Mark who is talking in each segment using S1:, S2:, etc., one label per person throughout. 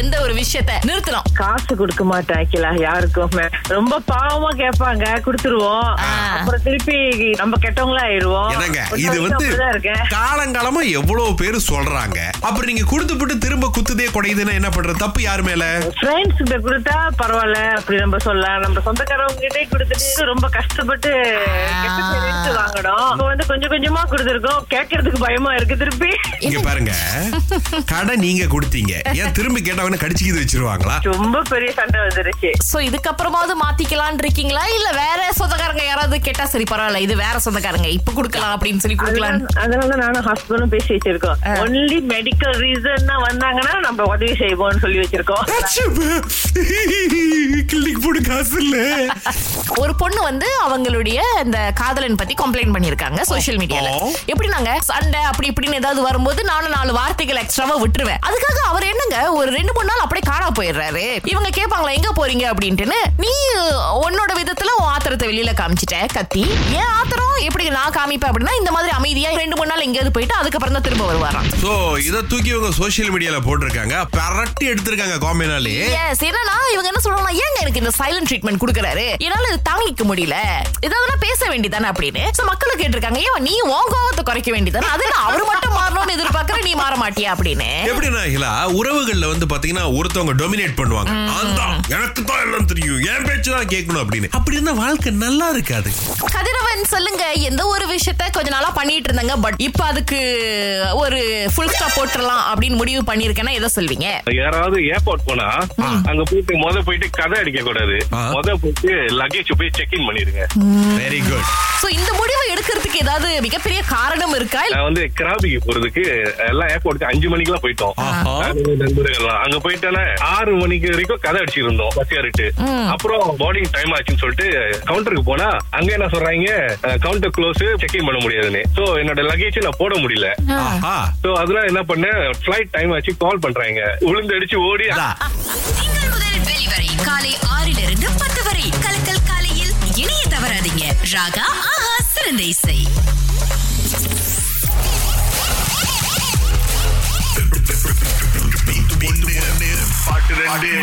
S1: எந்த ஒரு விஷயத்த நிறுத்தணும்.
S2: காசு கொடுக்க மாட்டேன் ஆக்சுவலா யாருக்குமே. ரொம்ப பாவமா கேட்பாங்க. கொடுத்துருவோம். அப்புறம் திருப்பி நம்ம கெட்டவங்களா ஆயிடுவோம்.
S3: என்னங்க
S2: ஒரு
S3: இது வந்து காலங்காலமா எவ்வளவு பேரு சொல்றாங்க. அப்புறம் நீங்க கொடுத்து போட்டு திரும்ப குத்துதே குடையுதுன்னா என்ன பண்றது? தப்பு யார் மேல?
S2: ஃப்ரெண்ட்ஸ் கிட்ட கொடுத்தா பரவாயில்ல. அப்படி நம்ம சொல்லலாம். நம்ம சொந்தக்காரவங்க கிட்டே கொடுத்துட்டு ரொம்ப கஷ்டப்பட்டு கெட்ட வாங்கணும். வந்து கொஞ்சம் கொஞ்சமா கொடுத்துருக்கோம். கேட்கறதுக்கு பயமா இருக்கு திருப்பி.
S3: இங்க பாருங்க. கடை நீங்க கொடுத்தீங்க. ஏன் திரும்பி கேட்டவன கடிச்சுக்கிது வச்சிருவாங்களா?
S2: ரொம்ப பெரிய சண்டை வந்துருச்சு.
S1: சோ இதுக்கப்புறமாவது மாத்திக்கலாம்னு இருக்கீங்களா? இல்ல வேற சொந்தக்காரங்க யாராவது கேட்டா சரி பரவாயில்ல இது வேற சொந்தக்காரங்க இப்ப கொடுக்கலாம் அப்படின்னு சொல்லி கொடுக்கலாம்.
S2: அதனால- நானும் ஹஸ்பண்டும் பேசி வச்சிருக்கோம். ஒன்லி மெடிக்கல் ரீசன் வந்தாங்கன்னா நம்ம உதவி செய்வோம்னு சொல்லி வச்சிருக்கோம்.
S3: காசு இல்ல
S1: ஒரு பொண்ணு வந்து அவங்களுடைய இந்த காதலன் பத்தி கம்ப்ளைண்ட் பண்ணிருக்காங்க சோஷியல் மீடியால. எப்படி நாங்க சண்டை அப்படி இப்படின்னு ஏதாவது வரும்போது நானும் நாலு வார்த்தைகள் எக்ஸ்ட்ராவா விட்டுருவேன். அதுக்காக அவர் என்னங்க? ஒரு ரெண்டு மூணு நாள் அப்படியே காணா போயிடுறாரு. இவங்க கேட்பாங்களா எங்க போறீங்க? அப்படின்ட்டுன்னு நீ உன்னோட விதத்துல உன் ஆத்திரத்தை வெளியில காமிச்சிட்ட கத்தி. ஏன் ஆத்திரம்? எப்படி நான் காமிப்பேன் அப்படின்னா இந்த மாதிரி அமைதியா ரெண்டு மூணு நாள் எங்கேயாவது போயிட்டு அதுக்கப்புறம் தான் திரும்ப வருவாராம்.
S3: சோ இத தூக்கி இவங்க சோஷியல் மீடியால போட்டிருக்காங்க. பரட்டி எடுத்திருக்காங்க காம்பினாலே
S1: என்னன்னா இவங்க என்ன சொல்றாங்க ஏங்க இந்த சைலண்ட் ட்ரீட்மெண்ட் கொடுக்கறாரு. என்னால இது தாங்கிக்க முடியல. ஏதாவது பேச வேண்டியதானே அப்படின்னு. சோ மக்கள் கேட்டிருக்காங்க ஏன் நீ உன் கோவத்தை குறைக்க வேண்டியதானே அது அவர் மட்டும் மாறணும்னு எதிர்பார்க்கற நீ மாற மாட்டியா? அப்படின்னு.
S3: எப்படின்னா உறவுகள்ல வந்து பாத்தீங்கன்னா ஒருத்தவங்க டொமினேட் பண்ணுவாங்க. "ஆந்தான், எனக்கு தான் எல்லாம் தெரியும். என் பேச்சு தான் கேட்கணும் அப்படின்னு. அப்படி இருந்தா வாழ்க்கை நல்லா இருக்காது.
S1: கதிரவன் சொல்லுங்க. எந்த ஒரு விஷயத்த கொஞ்ச நாளா பண்ணிட்டு இருந்தாங்க. பட் இப்ப அதுக்கு ஒரு ஃபுல் ஸ்டாப் போட்டுறலாம் அப்படின்னு முடிவு பண்ணிருக்கேன்னா எதை சொல்வீங்க?
S4: யாராவது ஏர்போர்ட் போனா அங்க போயிட்டு முத போயிட்டு கதை அடிக்க கூடாது. முத போயிட்டு லக்கேஜ் போய் செக் இன் பண்ணிருங்க
S3: வெரி குட்
S1: சோ இந்த முடிவை எடுக்கிறதுக்கு ஏதாவது மிகப்பெரிய காரணம் இருக்கா?
S4: நான் வந்து கிராபிக்கு போறதுக்கு எல்லாம் ஏர்போர்ட்டுக்கு அஞ்சு மணிக்கெல்லாம் போயிட்டோம்.
S3: ஆஹா.
S4: நானும் நண்பர்கள்லாம். அங்க போயிட்டேன்னா ஆறு மணிக்கு வரைக்கும் கதை அடிச்சிருந்தோம். பஸ் ஏறிட்டு. அப்புறம் போர்டிங் டைம் ஆச்சுன்னு சொல்லிட்டு கவுண்டருக்கு போனா அங்க என்ன சொல்றாங்க? கவுண்டர் க்ளோஸ் செக் இன் பண்ண முடியாதுன்னு சோ என்னோட லக்கேஜ் நான் போட முடியல சோ அதெல்லாம் என்ன பண்ணேன் ஃபிளைட் டைம் ஆச்சு கால் பண்றாங்க உளுந்து அடிச்சு ஓடி.
S5: திங்கள் முதல் வெளிவரை காலை ஆறிலிருந்து பத்து வரை கலக்கல் காலையில் இணைய தவறாதீங்க ராகா ஆஹா சிறந்த இசை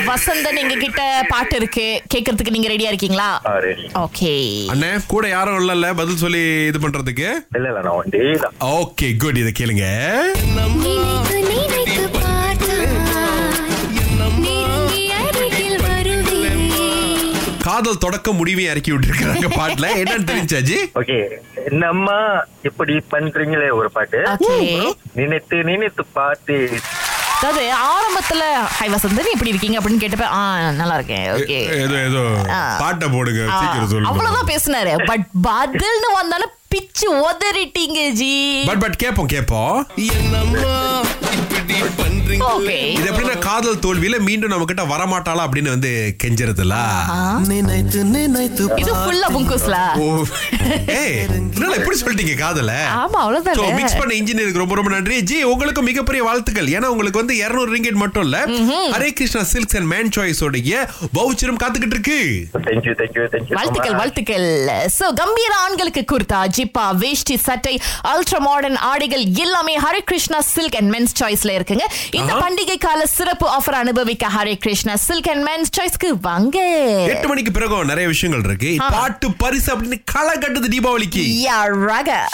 S1: வசந்தன் எங்க கிட்ட பாட்டு இருக்கு. கேக்குறதுக்கு நீங்க ரெடியா இருக்கீங்களா? ஓகே
S3: அண்ணே கூட யாரும் இல்லல்ல? பதில் சொல்லி இது பண்றதுக்கு?
S4: இல்ல இல்ல நான் ஒன் டே தான்
S3: ஓகே குட் இத கேளுங்க. காதல் தொடக்க முடிவையும் இறக்கி விட்டுருக்காங்க பாட்டுல. என்னன்னு தெரிஞ்சாஜி
S6: ஓகே என்னம்மா இப்படி பண்றீங்களே ஒரு பாட்டு. நினைத்து நினைத்து பாட்டு
S1: அதாவது ஆரம்பத்துல ஹை வசந்தன் எப்படி இருக்கீங்க? அப்படின்னு கேட்டப்ப ஆ நல்லா இருக்கேன் ஓகே
S3: ஏதோ ஏதோ பாட்டை போடுங்க சீக்கிரம் சொல்லுங்க.
S1: அவ்வளவுதான் பேசினாரு. பட் பதில்னு வந்தானே பிச்சு உதறிட்டீங்க ஜி.
S3: பட் பட் கேப்போம் கேப்போம்.
S1: ஓகே
S3: இது எப்படின்னா காதல் தோல்வியில மீண்டும் நம்ம கிட்ட வரமாட்டாளா அப்படின்னு வந்து கெஞ்சறதுல.
S7: நினைத்து நினைத்து
S1: இது ஃபுல்லா புங்குஸ்ல?
S3: ஓ ஏய் என்னடா இப்படி சொல்லிட்டீங்க காதல?
S1: ஆமா அவ்வளவுதான்.
S3: சோ மிக்ஸ் பண்ண இன்ஜினியருக்கு ரொம்ப ரொம்ப நன்றி. ஜி உங்களுக்கு மிகப்பெரிய வாழ்த்துக்கள். ஏன்னா உங்களுக்கு வந்து 200 ரிங்கெட் மட்டும் இல்ல Hare Krishna silks and man choice உடைய வவுச்சரும் காத்துக்கிட்டு இருக்கு.
S1: வாழ்த்துக்கள் வாழ்த்துக்கள். சோ கம்பீர ஆண்களுக்கு குர்தா ஜிப்பா வேஷ்டி சட்டை அல்ட்ரா மாடர்ன் ஆடைகள் எல்லாமே Hare Krishna silk and men's சாய்ஸ்ல இருக்குங்க. இந்த பண்டிகை கால சிறப்பு ஆஃபர் அனுபவிக்க Hare Krishna. Silk and men's சாய்ஸ்க்கு வாங்க.
S3: எட்டு மணிக்கு பிறகும் நிறைய விஷயங்கள் இருக்கு. பாட்டு பரிசு அப்படின்னு களை கட்டுது தீபாவளிக்கு.
S1: யா ரக.